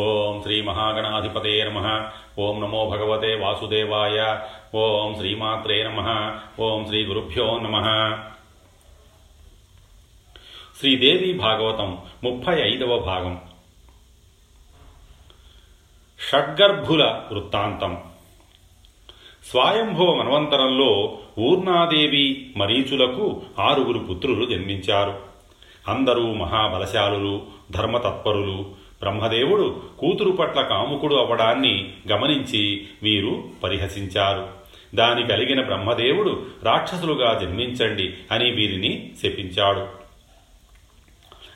ఓం శ్రీ మహాగణాధిపతే నమ. ఓం నమో భగవతే వాసుదేవాయ. ఓం శ్రీమాత్రే నమ. ఓం శ్రీ గురుభ్యో నమ. శ్రీదేవి భాగవతం ముప్పై ఐదవ భాగం. షడ్గర్భుల వృత్తాంతం. స్వాయంభవ మన్వంతరంలో ఊర్ణాదేవి మరీచులకు ఆరుగురు పుత్రులు జన్మించారు. అందరూ మహాబలశాలులు ధర్మతత్పరులు బ్రహ్మదేవుడు కూతురు పట్ల కాముకుడు అవ్వడాన్ని గమనించి వీరు పరిహసించారు. దాని కలిగిన బ్రహ్మదేవుడు రాక్షసులుగా జన్మించండి అని వీరిని శపించాడు.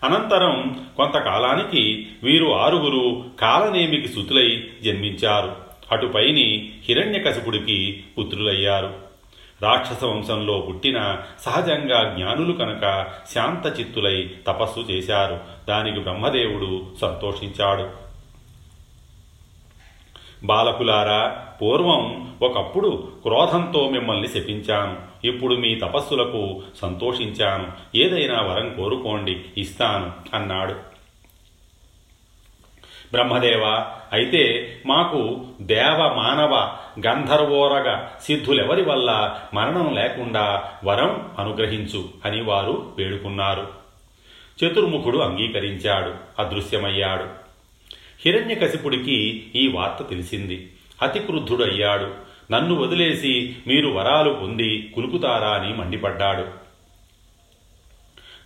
అనంతరం కొంతకాలానికి వీరు ఆరుగురు కాలనేమికి సుతులై జన్మించారు. అటుపైని హిరణ్యకశపుడికి పుత్రులయ్యారు. రాక్షస వంశంలో పుట్టిన సహజంగా జ్ఞానులు కనుక శాంతచిత్తులై తపస్సు చేశారు. దానికి బ్రహ్మదేవుడు సంతోషించాడు. బాలకులారా పూర్వం ఒకప్పుడు క్రోధంతో మిమ్మల్ని శపించాను. ఇప్పుడు మీ తపస్సులకు సంతోషించాను. ఏదైనా వరం కోరుకోండి ఇస్తాను అన్నాడు. బ్రహ్మదేవ అయితే మాకు దేవ మానవ గంధర్వోరగ సిద్ధులెవరి వల్ల మరణం లేకుండా వరం అనుగ్రహించు అని వారు వేడుకున్నారు. చతుర్ముఖుడు అంగీకరించాడు అదృశ్యమయ్యాడు. హిరణ్యకశిపుడికి ఈ వార్త తెలిసింది. అతిక్రుద్ధుడయ్యాడు. నన్ను వదిలేసి మీరు వరాలు పొంది కులుకుతారా అని మండిపడ్డాడు.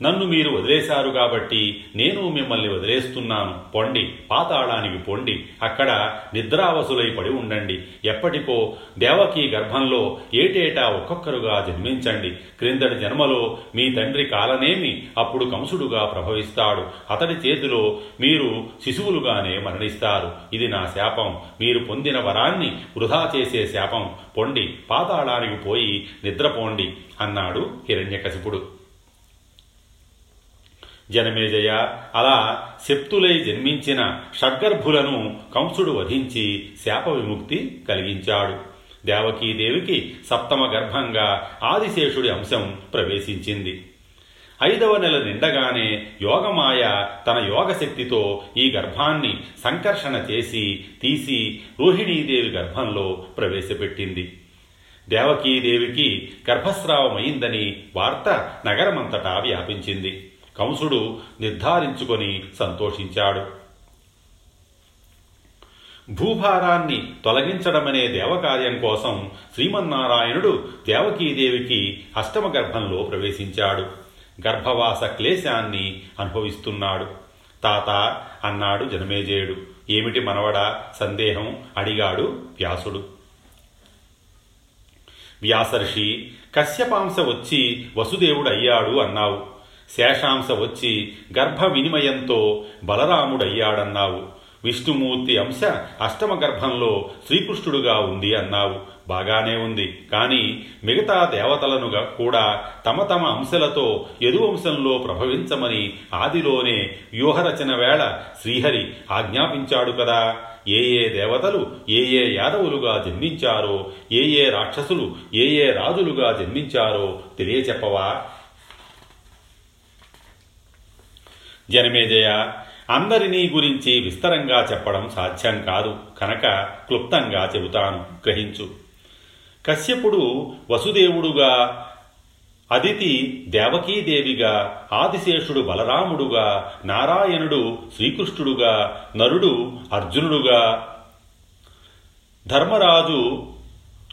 నన్ను మీరు వదిలేశారు కాబట్టి నేను మిమ్మల్ని వదిలేస్తున్నాను. పొండి పాతాళానికి పొండి. అక్కడ నిద్రావసులై పడి ఉండండి. ఎప్పటికో దేవకీ గర్భంలో ఏటేటా ఒక్కొక్కరుగా జన్మించండి. క్రిందటి జన్మలో మీ తండ్రి కాలనేమి అప్పుడు కంసుడుగా ప్రభవిస్తాడు. అతడి చేతిలో మీరు శిశువులుగానే మరణిస్తారు. ఇది నా శాపం. మీరు పొందిన వరాన్ని వృధా చేసే శాపం. పొండి పాతాళానికి పోయి నిద్రపోండి అన్నాడు హిరణ్యకశిపుడు. జనమేజయ అలా శక్తులై జన్మించిన షడ్గర్భులను కంసుడు వధించి శాప విముక్తి కలిగించాడు. దేవకీదేవికి సప్తమ గర్భంగా ఆదిశేషుడి అంశం ప్రవేశించింది. ఐదవ నెల నిండగానే యోగమాయ తన యోగశక్తితో ఈ గర్భాన్ని సంకర్షణ చేసి తీసి రోహిణీదేవి గర్భంలో ప్రవేశపెట్టింది. దేవకీదేవికి గర్భస్రావమైందని వార్త నగరమంతటా వ్యాపించింది. కంసుడు నిర్ధారించుకొని సంతోషించాడు. భూభారాన్ని తొలగించడమనే దేవకార్యం కోసం శ్రీమన్నారాయణుడు దేవకీదేవికి అష్టమ గర్భంలో ప్రవేశించాడు. గర్భవాస క్లేశాన్ని అనుభవిస్తున్నాడు. తాత అన్నాడు జనమేజయుడు. ఏమిటి మనవడా సందేహం? అడిగాడు వ్యాసుడు. వ్యాసర్షి కశ్యపాంశ వచ్చి వసుదేవుడు అయ్యాడు అన్నావు. శేషాంశ వచ్చి గర్భ వినిమయంతో బలరాముడయ్యాడన్నావు. విష్ణుమూర్తి అంశ అష్టమ గర్భంలో శ్రీకృష్ణుడుగా ఉంది అన్నావు. బాగానే ఉంది. కానీ మిగతా దేవతలను కూడా తమ తమ అంశలతో యదువంశంలో ప్రభవించమని ఆదిలోనే వ్యూహరచన వేళ శ్రీహరి ఆజ్ఞాపించాడు కదా. ఏ ఏ దేవతలు ఏ ఏ యాదవులుగా జన్మించారో ఏ ఏ రాక్షసులు ఏ ఏ రాజులుగా జన్మించారో తెలియచెప్పవా? జనమేజయ అందరినీ గురించి విస్తరంగా చెప్పడం సాధ్యం కాదు. కనుక క్లుప్తంగా చెబుతాను. గ్రహించు. కశ్యపుడు వసుదేవుడుగా అదితి దేవకీదేవిగా ఆదిశేషుడు బలరాముడుగా నారాయణుడు శ్రీకృష్ణుడుగా నరుడు అర్జునుడుగా ధర్మరాజు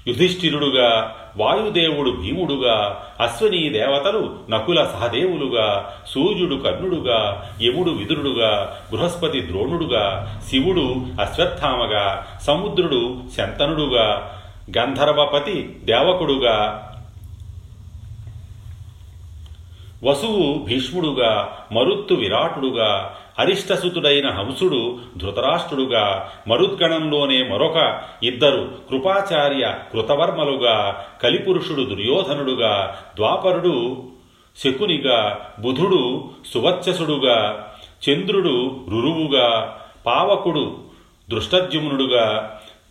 యుధిష్ఠిరుడుగా వాయుదేవుడు భీముడుగా అశ్వనీ దేవతలు నకుల సహదేవులుగా సూర్యుడు కర్ణుడుగా యముడు విదురుడుగా బృహస్పతి ద్రోణుడుగా శివుడు అశ్వత్థామగా సముద్రుడు శంతనుడుగా గంధర్వపతి దేవకుడుగా వసువు భీష్ముడుగా మరుత్తు విరాటుడుగా అరిష్టసుతుడైన హంసుడు ధృతరాష్ట్రుడుగా మరుద్గణంలోనే మరొక ఇద్దరు కృపాచార్య కృతవర్మలుగా కలిపురుషుడు దుర్యోధనుడుగా ద్వాపరుడు శకునిగా బుధుడు సువచ్చసుడుగా చంద్రుడు రురువుగా పావకుడు దృష్టద్యుమ్నుడుగా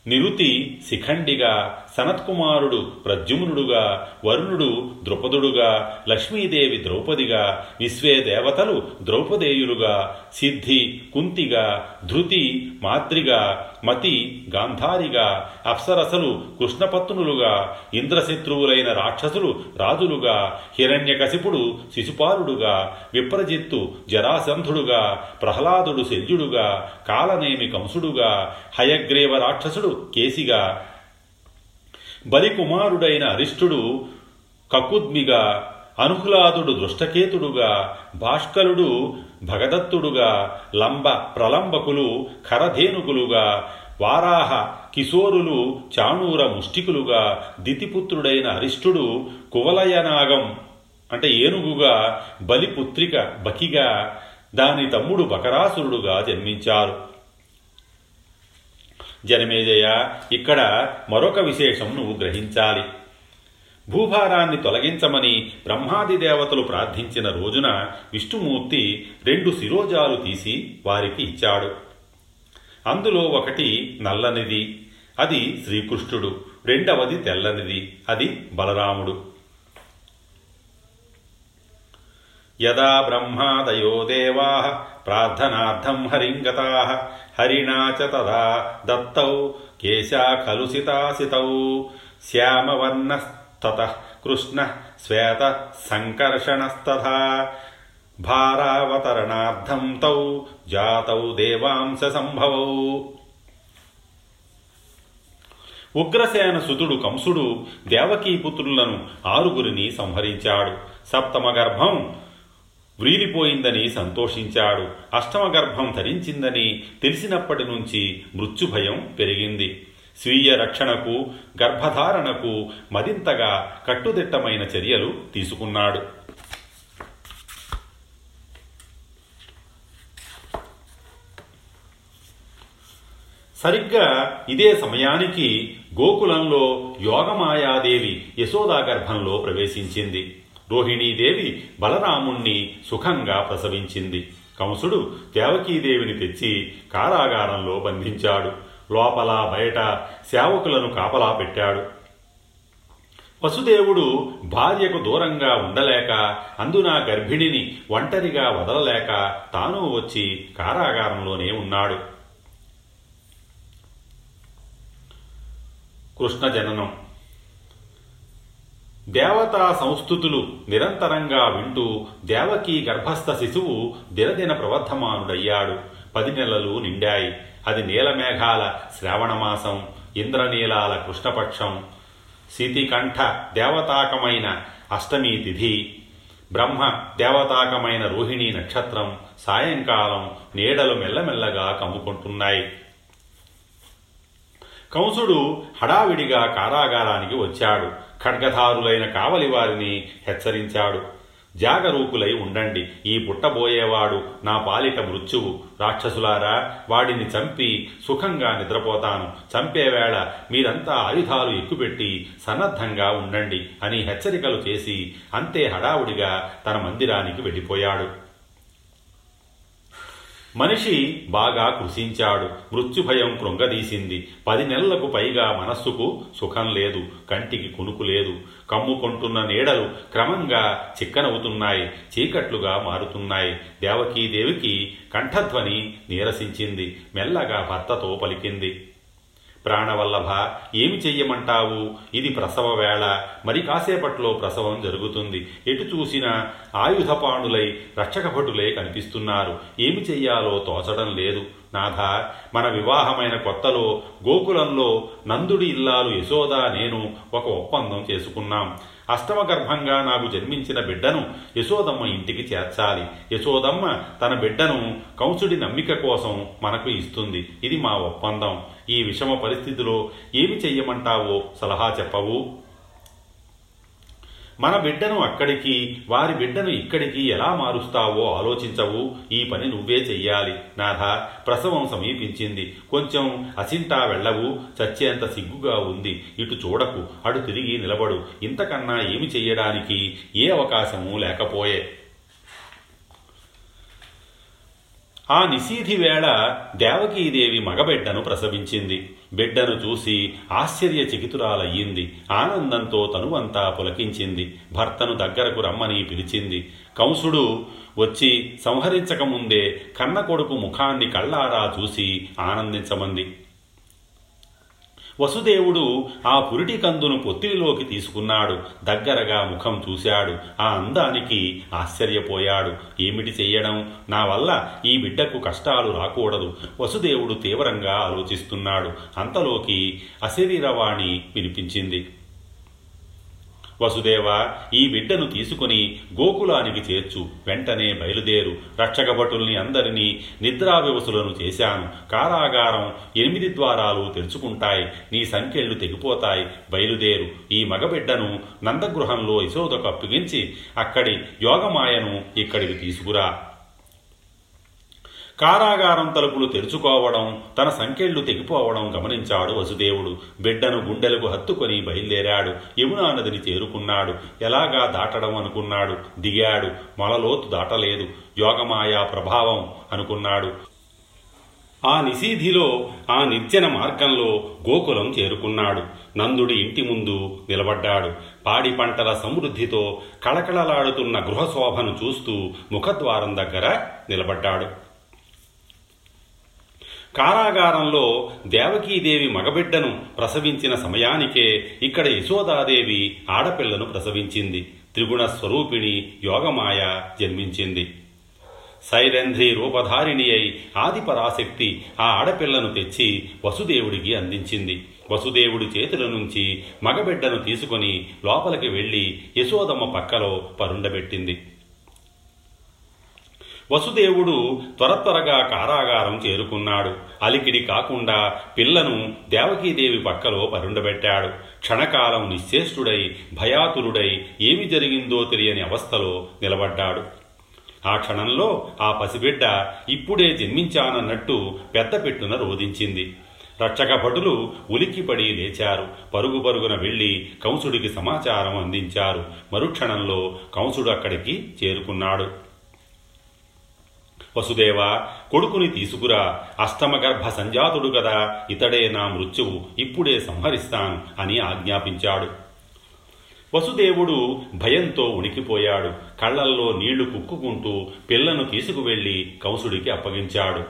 నిరుతి శిఖండిగా సనత్కుమారుడు ప్రద్యుమ్నుడుగా వరుణుడు ద్రుపదుడుగా లక్ష్మీదేవి ద్రౌపదిగా విశ్వే దేవతలు ద్రౌపదేయులుగా సిద్ధి కుంతిగా ధృతి మాద్రిగా మతి గాంధారిగా అప్సరసలు కృష్ణపత్నులుగా ఇంద్రశత్రువులైన రాక్షసులు రాజులుగా హిరణ్యకశిపుడు శిశుపాలుడుగా విప్రజిత్తు జరాసంధుడుగా ప్రహ్లాదుడు శల్యుడుగా కాలనేమి కంసుడుగా హయగ్రీవ రాక్షసుడు కేసిగా బలికుమారుడైన అరిష్టుడు కకుద్మిగా అనుహ్లాదుడు దృష్టకేతుడుగా భాష్కరుడు భగదత్తుడుగా లంబ ప్రలంబకులు ఖరధేనుకులుగా వారాహ కిశోరులు చాణూర ముష్టికులుగా దితిపుత్రుడైన అరిష్టుడు కువలయనాగం అంటే ఏనుగుగా బలిపుత్రిక బకిగా దాని తమ్ముడు బకరాసురుడుగా జన్మించారు. జనమేజయ ఇక్కడ మరొక విశేషం నువ్వు గ్రహించాలి. భూభారాన్ని తొలగించమని బ్రహ్మాది దేవతలు ప్రార్థించిన రోజున విష్ణుమూర్తి రెండు శిరోజాలు తీసి వారికి ఇచ్చాడు. అందులో ఒకటి నల్లనిది అది శ్రీకృష్ణుడు. రెండవది తెల్లనిది అది బలరాముడు. యదా బ్రహ్మాదయో దేవా ప్రార్థనార్థం హరింగతా హరిణా చ తదా దత్తౌ కేశా ఖలు సితాసితౌ శ్యామవర్ణస్తత కృష్ణ శ్వేత సంకర్షణస్తథా భారావతరణార్థం తౌ జాతౌ దేవాంశ సంభవౌ ఉగ్రసేన సుతుడు కంసుడు దేవకీపుత్రులను ఆరుగురిని సంహరించాడు. సప్తమ గర్భం వ్రీలిపోయిందని సంతోషించాడు. అష్టమ గర్భం ధరించిందని తెలిసినప్పటి నుంచి మృత్యుభయం పెరిగింది. స్వీయ రక్షణకు గర్భధారణకు మరింతగా కట్టుదిట్టమైన చర్యలు తీసుకున్నాడు. సరిగ్గా ఇదే సమయానికి గోకులంలో యోగమాయాదేవి యశోదా గర్భంలో ప్రవేశించింది. రోహిణీదేవి బలరాముణ్ణి సుఖంగా ప్రసవించింది. కంసుడు దేవకీదేవిని తెచ్చి కారాగారంలో బంధించాడు. లోపల బయట సేవకులను కాపలా పెట్టాడు. వసుదేవుడు భార్యకు దూరంగా ఉండలేక అందున గర్భిణిని ఒంటరిగా వదలలేక తాను వచ్చి కారాగారంలోనే ఉన్నాడు. కృష్ణ జననం దేవతా సంస్థుతులు నిరంతరంగా వింటూ దేవకీ గర్భస్థ శిశువు దినదిన ప్రవర్ధమానుడయ్యాడు. పది నెలలు నిండాయి. అది నీలమేఘాల శ్రావణమాసం ఇంద్రనీలాల కృష్ణపక్షం శీతికంఠ దేవతాకమైన అష్టమి తిథి బ్రహ్మ దేవతాకమైన రోహిణీ నక్షత్రం సాయంకాలం నీడలు మెల్లమెల్లగా కమ్ముకుంటున్నాయి. కంసుడు హడావిడిగా కారాగారానికి వచ్చాడు. ఖడ్గధారులైన కావలి వారిని హెచ్చరించాడు. జాగరూకులై ఉండండి ఈ పుట్టబోయేవాడు నా పాలిట మృత్యువు. రాక్షసులారా వాడిని చంపి సుఖంగా నిద్రపోతాను. చంపేవేళ మీరంతా ఆయుధాలు ఎక్కుపెట్టి సన్నద్ధంగా ఉండండి అని హెచ్చరికలు చేసి అంతే హడావుడిగా తన మందిరానికి వెళ్ళిపోయాడు. మనిషి బాగా కృషించాడు. మృత్యుభయం కృంగదీసింది. పది నెలలకు పైగా మనస్సుకు సుఖం లేదు. కంటికి కునుకు లేదు. కమ్ముకుంటున్న నీడలు క్రమంగా చిక్కనవుతున్నాయి. చీకట్లుగా మారుతున్నాయి. దేవకీదేవికి కంఠధ్వని నీరసించింది. మెల్లగా భర్తతో పలికింది. ప్రాణవల్లభ ఏమి చెయ్యమంటావు? ఇది ప్రసవ వేళ. మరి కాసేపట్లో ప్రసవం జరుగుతుంది. ఎటు చూసినా ఆయుధపాణులై రక్షకభటులే కనిపిస్తున్నారు. ఏమి చెయ్యాలో తోచడం లేదు. నాథ మన వివాహమైన కొత్తలో గోకులంలో నందుడి ఇల్లాలు యశోద నేను ఒక ఒప్పందం చేసుకున్నాం. అష్టమ గర్భంగా నాకు జన్మించిన బిడ్డను యశోదమ్మ ఇంటికి చేర్చాలి. యశోదమ్మ తన బిడ్డను కంసుడి నమ్మిక కోసం మనకు ఇస్తుంది. ఇది మా ఒప్పందం. ఈ విషమ పరిస్థితిలో ఏమి చెయ్యమంటావో సలహా చెప్పవు. మన బిడ్డను అక్కడికి వారి బిడ్డను ఇక్కడికి ఎలా మారుస్తావో ఆలోచించవు. ఈ పని నువ్వే చెయ్యాలి. నాథ ప్రసవం సమీపించింది. కొంచెం అసింటా వెళ్ళవు. చచ్చేంత సిగ్గుగా ఉంది. ఇటు చూడకు. అటు తిరిగి నిలబడు. ఇంతకన్నా ఏమి చెయ్యడానికి? ఏ అవకాశము లేకపోయే. ఆ నిశీధి వేళ దేవకీదేవి మగబిడ్డను ప్రసవించింది. బిడ్డను చూసి ఆశ్చర్యచకితురాలయ్యింది. ఆనందంతో తనువంతా పులకించింది. భర్తను దగ్గరకు రమ్మని పిలిచింది. కంసుడు వచ్చి సంహరించకముందే కన్న కొడుకు ముఖాన్ని కళ్ళారా చూసి ఆనందించమంది. వసుదేవుడు ఆ పురిటి కందును పొత్తిలిలోకి తీసుకున్నాడు. దగ్గరగా ముఖం చూశాడు. ఆ అందానికి ఆశ్చర్యపోయాడు. ఏమిటి చెయ్యడం? నా వల్ల ఈ బిడ్డకు కష్టాలు రాకూడదు. వసుదేవుడు తీవ్రంగా ఆలోచిస్తున్నాడు. అంతలోకి అశరీరవాణి వినిపించింది. వసుదేవ ఈ బిడ్డను తీసుకుని గోకులానికి చేర్చు. వెంటనే బయలుదేరు. రక్షకభటుల్ని అందరినీ నిద్రావ్యవసులను చేశాను. కారాగారం ఎనిమిది ద్వారాలు తెరుచుకుంటాయి. నీ సంఖ్యలు తెగిపోతాయి. బయలుదేరు. ఈ మగబిడ్డను నందగృహంలో యశోదకు అప్పగించి అక్కడి యోగమాయను ఇక్కడికి తీసుకురా. కారాగారం తలుపులు తెరుచుకోవడం తన సంకెళ్ళు తెగిపోవడం గమనించాడు వసుదేవుడు. బిడ్డను గుండెలకు హత్తుకొని బయలుదేరాడు. యమునా నదిని చేరుకున్నాడు. ఎలాగా దాటడం అనుకున్నాడు? దిగాడు. మొలలోతు దాటలేదు. యోగమాయా ప్రభావం అనుకున్నాడు. ఆ నిశీధిలో ఆ నిర్జన మార్గంలో గోకులం చేరుకున్నాడు. నందుడి ఇంటి ముందు నిలబడ్డాడు. పాడి పంటల సమృద్ధితో కళకళలాడుతున్న గృహశోభను చూస్తూ ముఖద్వారం దగ్గర నిలబడ్డాడు. కారాగారంలో దేవకీదేవి మగబిడ్డను ప్రసవించిన సమయానికే ఇక్కడ యశోదాదేవి ఆడపిల్లను ప్రసవించింది. త్రిగుణ స్వరూపిణి యోగమాయ జన్మించింది. సైరంధ్రి రూపధారిణి అయి ఆదిపరాశక్తి ఆ ఆడపిల్లను తెచ్చి వసుదేవుడికి అందించింది. వసుదేవుడి చేతుల నుంచి మగబిడ్డను తీసుకొని లోపలికి వెళ్ళి యశోదమ్మ పక్కలో పరుండబెట్టింది. వసుదేవుడు త్వర త్వరగా కారాగారం చేరుకున్నాడు. అలికిడి కాకుండా పిల్లను దేవకీదేవి పక్కలో పరుండబెట్టాడు. క్షణకాలం నిశ్చేష్టుడై భయాతురుడై ఏమి జరిగిందో తెలియని అవస్థలో నిలబడ్డాడు. ఆ క్షణంలో ఆ పసిబిడ్డ ఇప్పుడే జన్మించానన్నట్టు పెద్ద పెట్టున రోధించింది. రక్షక భటులు ఉలిక్కిపడి లేచారు. పరుగు పరుగున వెళ్ళి కంసుడికి సమాచారం అందించారు. మరుక్షణంలో కంసుడు అక్కడికి చేరుకున్నాడు. వసుదేవ కొడుకుని తీసుకురా. అష్టమగర్భ సంజాతుడు కదా ఇతడే నా మృత్యువు ఇప్పుడే సంహరిస్తాను అని ఆజ్ఞాపించాడు. వసుదేవుడు భయంతో ఉనికిపోయాడు. కళ్ళల్లో నీళ్ళు కుక్కుకుంటూ పిల్లను తీసుకువెళ్ళి కంసుడికి అప్పగించాడు.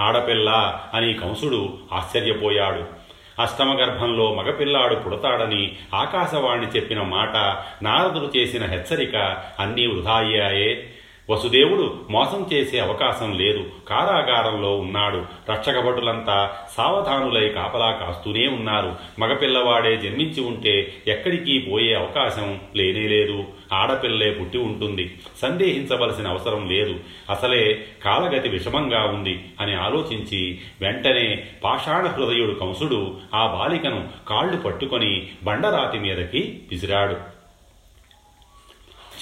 ఆడపిల్ల అని కంసుడు ఆశ్చర్యపోయాడు. అష్టమగర్భంలో మగపిల్లాడు పుడతాడని ఆకాశవాణి చెప్పిన మాట నారదుడు చేసిన హెచ్చరిక అన్నీ వృధా అయ్యాయే వసుదేవుడు మోసం చేసే అవకాశం లేదు. కారాగారంలో ఉన్నాడు. రక్షకభటులంతా సావధానులై కాపలా కాస్తూనే ఉన్నారు. మగపిల్లవాడే జన్మించి ఉంటే ఎక్కడికి పోయే అవకాశం లేనేలేదు ఆడపిల్లే పుట్టి ఉంటుంది. సందేహించవలసిన అవసరం లేదు. అసలే కాలగతి విషమంగా ఉంది అని ఆలోచించి వెంటనే పాషాణ హృదయుడు కంసుడు ఆ బాలికను కాళ్ళు పట్టుకొని బండరాతి మీదకి విసిరాడు.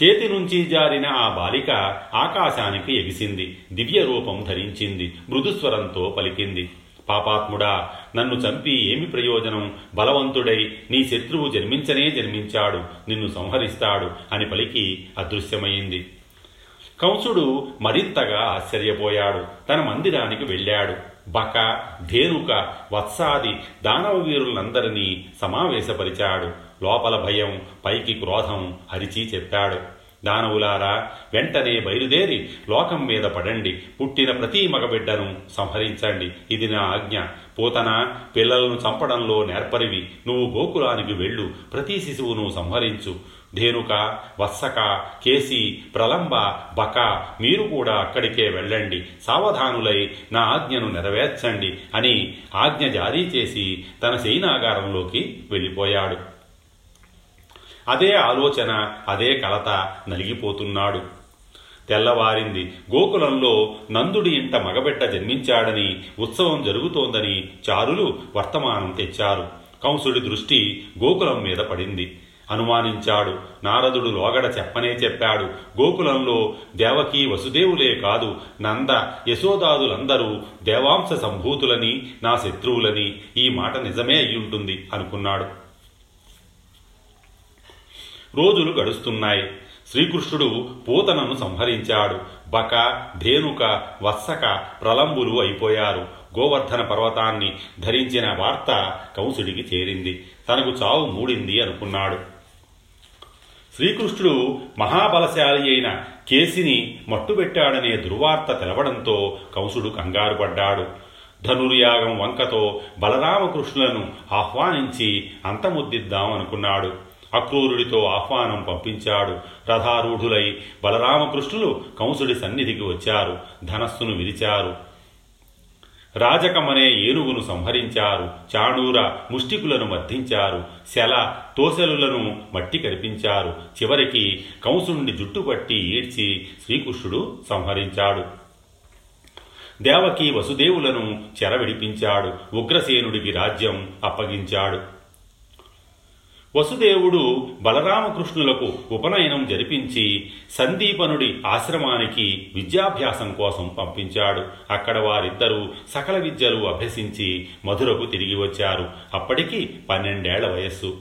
చేతి నుంచి జారిన ఆ బాలిక ఆకాశానికి ఎగిసింది. దివ్య రూపం ధరించింది. మృదుస్వరంతో పలికింది. పాపాత్ముడా నన్ను చంపి ఏమి ప్రయోజనం? బలవంతుడై నీ శత్రువు జన్మించనే జన్మించాడు. నిన్ను సంహరిస్తాడు అని పలికి అదృశ్యమైంది. కంసుడు మరింతగా ఆశ్చర్యపోయాడు. తన మందిరానికి వెళ్ళాడు. బక ధేనుక వత్సాది దానవ వీరులందరినీ సమావేశపరిచాడు. లోపల భయం పైకి క్రోధం హరిచి చెప్పాడు. దానవులారా వెంటనే బయలుదేరి లోకం మీద పడండి. పుట్టిన ప్రతి మగబిడ్డను సంహరించండి. ఇది నా ఆజ్ఞ. పూతన పిల్లలను చంపడంలో నేర్పరివి. నువ్వు గోకులానికి వెళ్ళు. ప్రతి శిశువును సంహరించు. ధేనుక వత్సక కేసి ప్రలంబ బక మీరు కూడా అక్కడికే వెళ్ళండి. సావధానులై నా ఆజ్ఞను నెరవేర్చండి అని ఆజ్ఞ జారీ చేసి తన శయనాగారంలోకి వెళ్ళిపోయాడు. అదే ఆలోచన అదే కలత నలిగిపోతున్నాడు. తెల్లవారింది గోకులంలో నందుడి ఇంట మగబిడ్డ జన్మించాడని ఉత్సవం జరుగుతోందని చారులు వర్తమానం తెచ్చారు. కంసుడి దృష్టి గోకులం మీద పడింది. అనుమానించాడు. నారదుడు లోగడ చెప్పనే చెప్పాడు. గోకులంలో దేవకి వసుదేవులే కాదు. నంద యశోదాదులందరూ దేవాంశ సంభూతులని నా శత్రువులని ఈ మాట నిజమే అయ్యుంటుంది అనుకున్నాడు. రోజులు గడుస్తున్నాయి. శ్రీకృష్ణుడు పూతనను సంహరించాడు. బక ధేనుక వత్సక ప్రలంబులు అయిపోయారు. గోవర్ధన పర్వతాన్ని ధరించిన వార్త కంసుడికి చేరింది. తనకు చావు మూడింది అనుకున్నాడు. శ్రీకృష్ణుడు మహాబలశాలి అయిన కేసిని మట్టుబెట్టాడనే దుర్వార్త తెలవడంతో కంసుడు కంగారు పడ్డాడు. ధనుర్యాగం వంకతో బలరామకృష్ణులను ఆహ్వానించి అంతముద్దిద్దాం అనుకున్నాడు. అక్రూరుడితో ఆహ్వానం పంపించాడు. రథారూఢులై బలరామకృష్ణులు కంసుడి సన్నిధికి వచ్చారు. ధనస్సును విరిచారు. రాజకమనే ఏనుగును సంహరించారు. చాణూర ముష్టికులను మర్దించారు శల తోసెలులను మట్టి కరిపించారు. చివరికి కంసుణ్ణి జుట్టుపట్టి ఈడ్చి శ్రీకృష్ణుడు సంహరించాడు. దేవకి వసుదేవులను చెరవిడిపించాడు. ఉగ్రసేనుడికి రాజ్యం అప్పగించాడు. వసుదేవుడు బలరామకృష్ణులకు ఉపనయనం జరిపించి సందీపనుడి ఆశ్రమానికి విద్యాభ్యాసం కోసం పంపించాడు. అక్కడ వారిద్దరూ సకల విద్యలు అభ్యసించి మధురకు తిరిగి వచ్చారు. అప్పటికి పన్నెండేళ్ళ వయస్సు.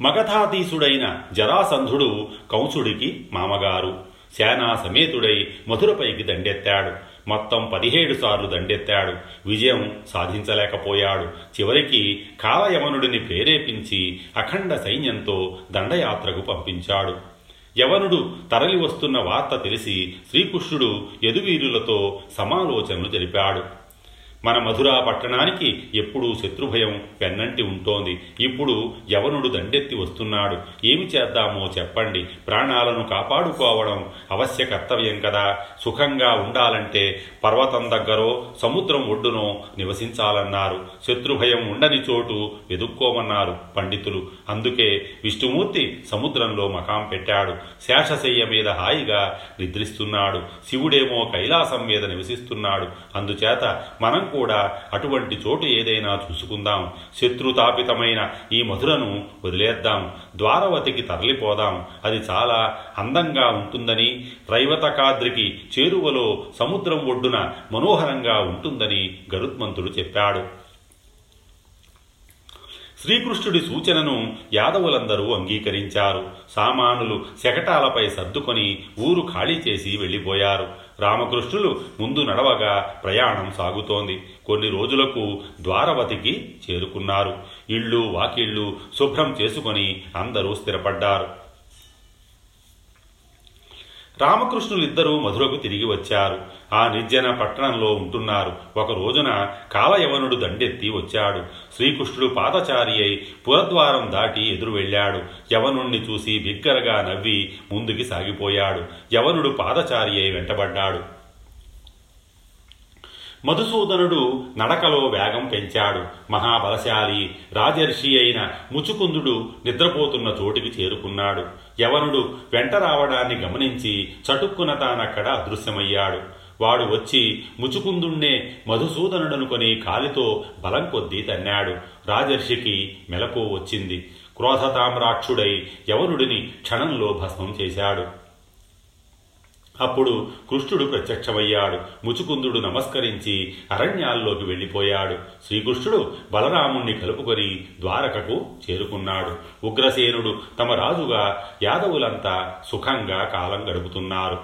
మగధాతీసుడైన జరాసంధుడు కంసుడికి మామగారు. సేనా సమేతుడై మధురపైకి దండెత్తాడు. మొత్తం పదిహేడు సార్లు దండెత్తాడు. విజయం సాధించలేకపోయాడు. చివరికి కాలయవనుడిని ప్రేరేపించి అఖండ సైన్యంతో దండయాత్రకు పంపించాడు. యవనుడు తరలి వస్తున్న వార్త తెలిసి శ్రీకృష్ణుడు యదువీరులతో సమాలోచనలు జరిపాడు. మన మధురా పట్టణానికి ఎప్పుడూ శత్రుభయం పెన్నంటి ఉంటోంది. ఇప్పుడు యవనుడు దండెత్తి వస్తున్నాడు. ఏమి చేద్దామో చెప్పండి. ప్రాణాలను కాపాడుకోవడం అవశ్య కర్తవ్యం కదా. సుఖంగా ఉండాలంటే పర్వతం దగ్గరో సముద్రం ఒడ్డునో నివసించాలన్నారు. శత్రుభయం ఉండని చోటు వెదుక్కోమన్నారు పండితులు. అందుకే విష్ణుమూర్తి సముద్రంలో మకాం పెట్టాడు. శేషశయ్య మీద హాయిగా నిద్రిస్తున్నాడు. శివుడేమో కైలాసం మీద నివసిస్తున్నాడు. అందుచేత మనం కూడా అటువంటి చోటు ఏదైనా చూసుకుందాం. శత్రుతాపితమైన ఈ మధురను వదిలేద్దాం. ద్వారవతికి తరలిపోదాం. అది చాలా అందంగా ఉంటుందని రైవతకాద్రికి చేరువలో సముద్రం ఒడ్డున మనోహరంగా ఉంటుందని గరుత్మంతుడు చెప్పాడు. శ్రీకృష్ణుడి సూచనను యాదవులందరూ అంగీకరించారు. సామానులు శకటాలపై సర్దుకొని ఊరు ఖాళీ చేసి వెళ్ళిపోయారు. రామకృష్ణులు ముందు నడవగా ప్రయాణం సాగుతోంది. కొన్ని రోజులకు ద్వారవతికి చేరుకున్నారు. ఇళ్ళు వాకిళ్ళు శుభ్రం చేసుకొని అందరూ స్థిరపడ్డారు. రామకృష్ణులిద్దరూ మధురకు తిరిగి వచ్చారు. ఆ నిర్జన పట్టణంలో ఉంటున్నారు. ఒక రోజున కాలయవనుడు దండెత్తి వచ్చాడు. శ్రీకృష్ణుడు పాదచారి అయి పురద్వారం దాటి ఎదురు వెళ్ళాడు. యవనుణ్ణి చూసి బిగ్గరగా నవ్వి ముందుకి సాగిపోయాడు. యవనుడు పాదచారి అయి వెంటబడ్డాడు. మధుసూదనుడు నడకలో వేగం పెంచాడు. మహాబలశాలి రాజర్షి అయిన ముచుకుందుడు నిద్రపోతున్న చోటికి చేరుకున్నాడు. యవనుడు వెంట రావడాన్ని గమనించి చటుక్కున తానక్కడ అదృశ్యమయ్యాడు. వాడు వచ్చి ముచుకుందుణ్ణే మధుసూదనుడనుకొని కాలితో బలం కొద్దీ తన్నాడు. రాజర్షికి మెలకు వచ్చింది. క్రోధతామ్రాక్షుడై యవనుడిని క్షణంలో భస్మం చేశాడు. అప్పుడు కృష్ణుడు ప్రత్యక్షమయ్యాడు. ముచుకుందుడు నమస్కరించి అరణ్యాల్లోకి వెళ్ళిపోయాడు. శ్రీకృష్ణుడు బలరాముణ్ణి కలుపుకొని ద్వారకకు చేరుకున్నాడు. ఉగ్రసేనుడు తమ రాజుగా యాదవులంతా సుఖంగా కాలం గడుపుతున్నారు.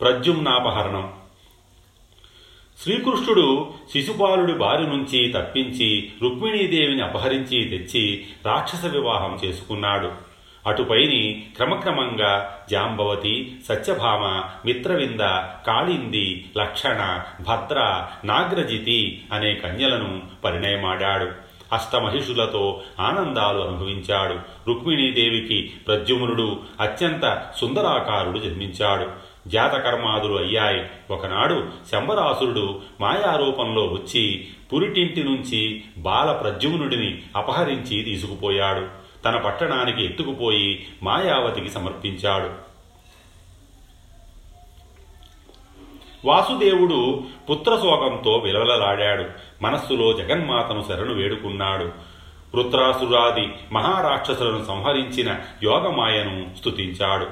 ప్రద్యుమ్నాపహరణం. శ్రీకృష్ణుడు శిశుపాలుడి బారి నుంచి తప్పించి రుక్మిణీదేవిని అపహరించి తెచ్చి రాక్షస వివాహం చేసుకున్నాడు. అటుపైని క్రమక్రమంగా జాంబవతి సత్యభామ మిత్రవింద కాళింది లక్షణ భద్ర నాగ్రజితి అనే కన్యలను పరిణయమాడాడు. అష్టమహిషులతో ఆనందాలు అనుభవించాడు. రుక్మిణీదేవికి ప్రద్యుమ్నుడు అత్యంత సుందరాకారుడు జన్మించాడు. జాతకర్మాదులు అయ్యాయి. ఒకనాడు శంబరాసురుడు మాయారూపంలో వచ్చి పురిటింటి నుంచి బాల ప్రద్యుమ్నుడిని అపహరించి తీసుకుపోయాడు. తన పట్టణానికి ఎత్తుకుపోయి మాయావతికి సమర్పించాడు. వాసుదేవుడు పుత్రశోకంతో విలవలలాడాడు. మనస్సులో జగన్మాతను శరణు వేడుకున్నాడు. వృత్రాసురాది మహారాక్షసులను సంహరించిన యోగమాయను స్తుతించాడు.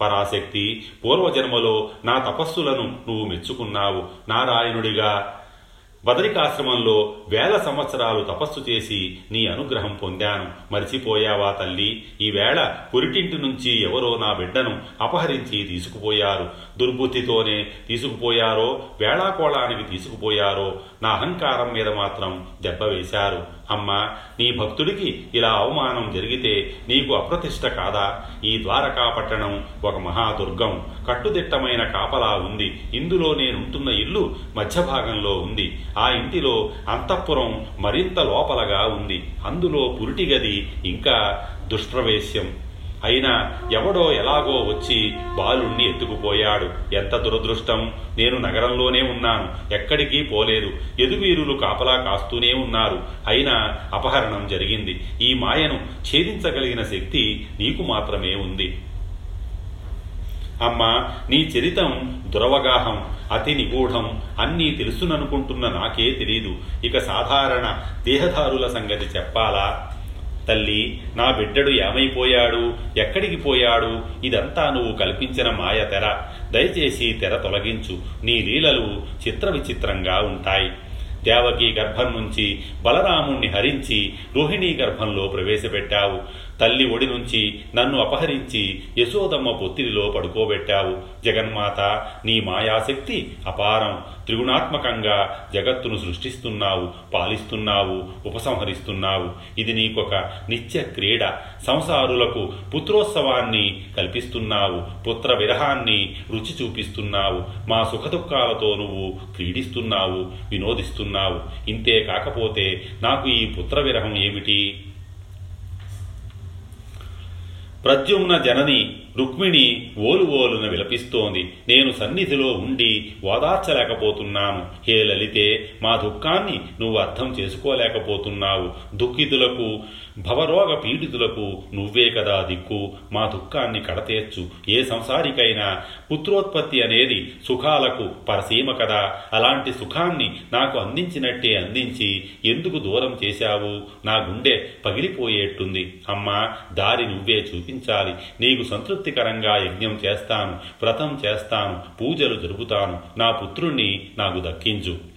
పరాశక్తి పూర్వజన్మలో నా తపస్సులను నువ్వు మెచ్చుకున్నావు. నారాయణుడిగా బదరికాశ్రమంలో వేల సంవత్సరాలు తపస్సు చేసి నీ అనుగ్రహం పొందాను. మరిచిపోయావా తల్లి? ఈవేళ పురిటింటి నుంచి ఎవరో నా బిడ్డను అపహరించి తీసుకుపోయారు. దుర్బుద్ధితోనే తీసుకుపోయారో వేళాకోళానికి తీసుకుపోయారో నా అహంకారం మీద మాత్రం దెబ్బ వేశారు. అమ్మా నీ భక్తుడికి ఇలా అవమానం జరిగితే నీకు అప్రతిష్ట కాదా? ఈ ద్వారకా పట్టణం ఒక మహాదుర్గం. కట్టుదిట్టమైన కాపలా ఉంది. ఇందులో నేనుంటున్న ఇల్లు మధ్య భాగంలో ఉంది. ఆ ఇంటిలో అంతఃపురం మరింత లోపలగా ఉంది. అందులో పురిటి గది ఇంకా దుష్ప్రవేశ్యం. అయినా ఎవడో ఎలాగో వచ్చి బాలుణ్ణి ఎత్తుకుపోయాడు. ఎంత దురదృష్టం! నేను నగరంలోనే ఉన్నాను. ఎక్కడికి పోలేదు. ఎదువీరులు కాపలా కాస్తూనే ఉన్నారు. అయినా అపహరణం జరిగింది. ఈ మాయను ఛేదించగలిగిన శక్తి నీకు మాత్రమే ఉంది. అమ్మా నీ చరితం దురవగాహం అతి నిగూఢం. అన్నీ తెలుసుననుకుంటున్న నాకే తెలీదు. ఇక సాధారణ దేహదారుల సంగతి చెప్పాలా? తల్లి నా బిడ్డడు ఏమైపోయాడు? ఎక్కడికి పోయాడు? ఇదంతా నువ్వు కల్పించిన మాయ తెర. దయచేసి తెర తొలగించు. నీ లీలలు చిత్ర విచిత్రంగా ఉంటాయి. దేవకి గర్భం నుంచి బలరాముణ్ణి హరించి రోహిణీ గర్భంలో ప్రవేశపెట్టావు. తల్లి ఒడి నుంచి నన్ను అపహరించి యశోదమ్మ పొత్తిడిలో పడుకోబెట్టావు. జగన్మాత నీ మాయాశక్తి అపారం. త్రిగుణాత్మకంగా జగత్తును సృష్టిస్తున్నావు పాలిస్తున్నావు ఉపసంహరిస్తున్నావు. ఇది నీకొక నిత్య క్రీడ. సంసారులకు పుత్రోత్సవాన్ని కల్పిస్తున్నావు పుత్ర విరహాన్ని రుచి చూపిస్తున్నావు. మా సుఖదుఖాలతో నువ్వు క్రీడిస్తున్నావు వినోదిస్తున్నావు. ఇంతే కాకపోతే నాకు ఈ పుత్ర విరహం ఏమిటి? ప్రద్యుమ్న జనని రుక్మిణి ఓలు ఓలున విలపిస్తోంది. నేను సన్నిధిలో ఉండి ఓదార్చలేకపోతున్నాను హే లలితే మా దుఃఖాన్ని నువ్వు అర్థం చేసుకోలేకపోతున్నావు. దుఃఖితులకు భవరోగ పీడితులకు నువ్వే కదా దిక్కు. మా దుఃఖాన్ని కడతేర్చు. ఏ సంసారికైనా పుత్రోత్పత్తి అనేది సుఖాలకు పరసీమ కదా. అలాంటి సుఖాన్ని నాకు అందించినట్టే అందించి ఎందుకు దూరం చేశావు? నా గుండె పగిలిపోయేట్టుంది. అమ్మా దారి నువ్వే చూపించాలి. నీకు సంతృప్తి సంతృప్తికరంగా యజ్ఞం చేస్తాను వ్రతం చేస్తాను పూజలు జరుపుతాను. నా పుత్రుణ్ణి నాకు దక్కించు.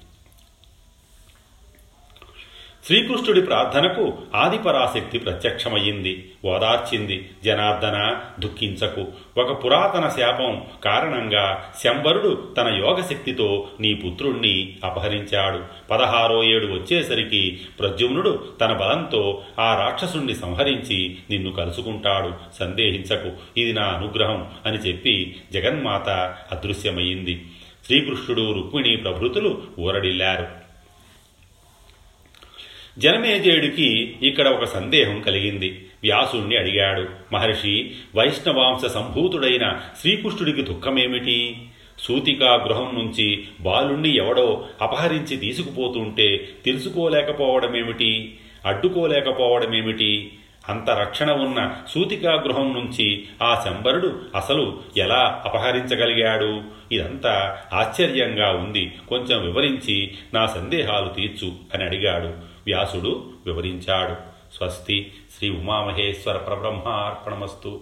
శ్రీకృష్ణుడి ప్రార్థనకు ఆదిపరాశక్తి ప్రత్యక్షమయ్యింది. ఓదార్చింది. జనార్దన దుఃఖించకు. ఒక పురాతన శాపం కారణంగా శంబరుడు తన యోగశక్తితో నీ పుత్రుణ్ణి అపహరించాడు. పదహారో ఏడు వచ్చేసరికి ప్రద్యుమ్నుడు తన బలంతో ఆ రాక్షసుణ్ణి సంహరించి నిన్ను కలుసుకుంటాడు. సందేహించకు. ఇది నా అనుగ్రహం అని చెప్పి జగన్మాత అదృశ్యమయ్యింది. శ్రీకృష్ణుడు రుక్మిణి ప్రభృతులు ఊరడిల్లారు. జనమేజయుడికి ఇక్కడ ఒక సందేహం కలిగింది. వ్యాసుణ్ణి అడిగాడు మహర్షి వైష్ణవాంశ సంభూతుడైన శ్రీకృష్ణుడికి దుఃఖమేమిటి? సూతికా గృహం నుంచి బాలుణ్ణి ఎవడో అపహరించి తీసుకుపోతుంటే తెలుసుకోలేకపోవడమేమిటి? అడ్డుకోలేకపోవడమేమిటి? అంత రక్షణ ఉన్న సూతికా గృహం నుంచి ఆ శంబరుడు అసలు ఎలా అపహరించగలిగాడు? ఇదంతా ఆశ్చర్యంగా ఉంది. కొంచెం వివరించి నా సందేహాలు తీర్చు అని అడిగాడు. వ్యాసుడు వివరించాడు. స్వస్తి శ్రీ ఉమామహేశ్వర పరబ్రహ్మార్పణమస్తు.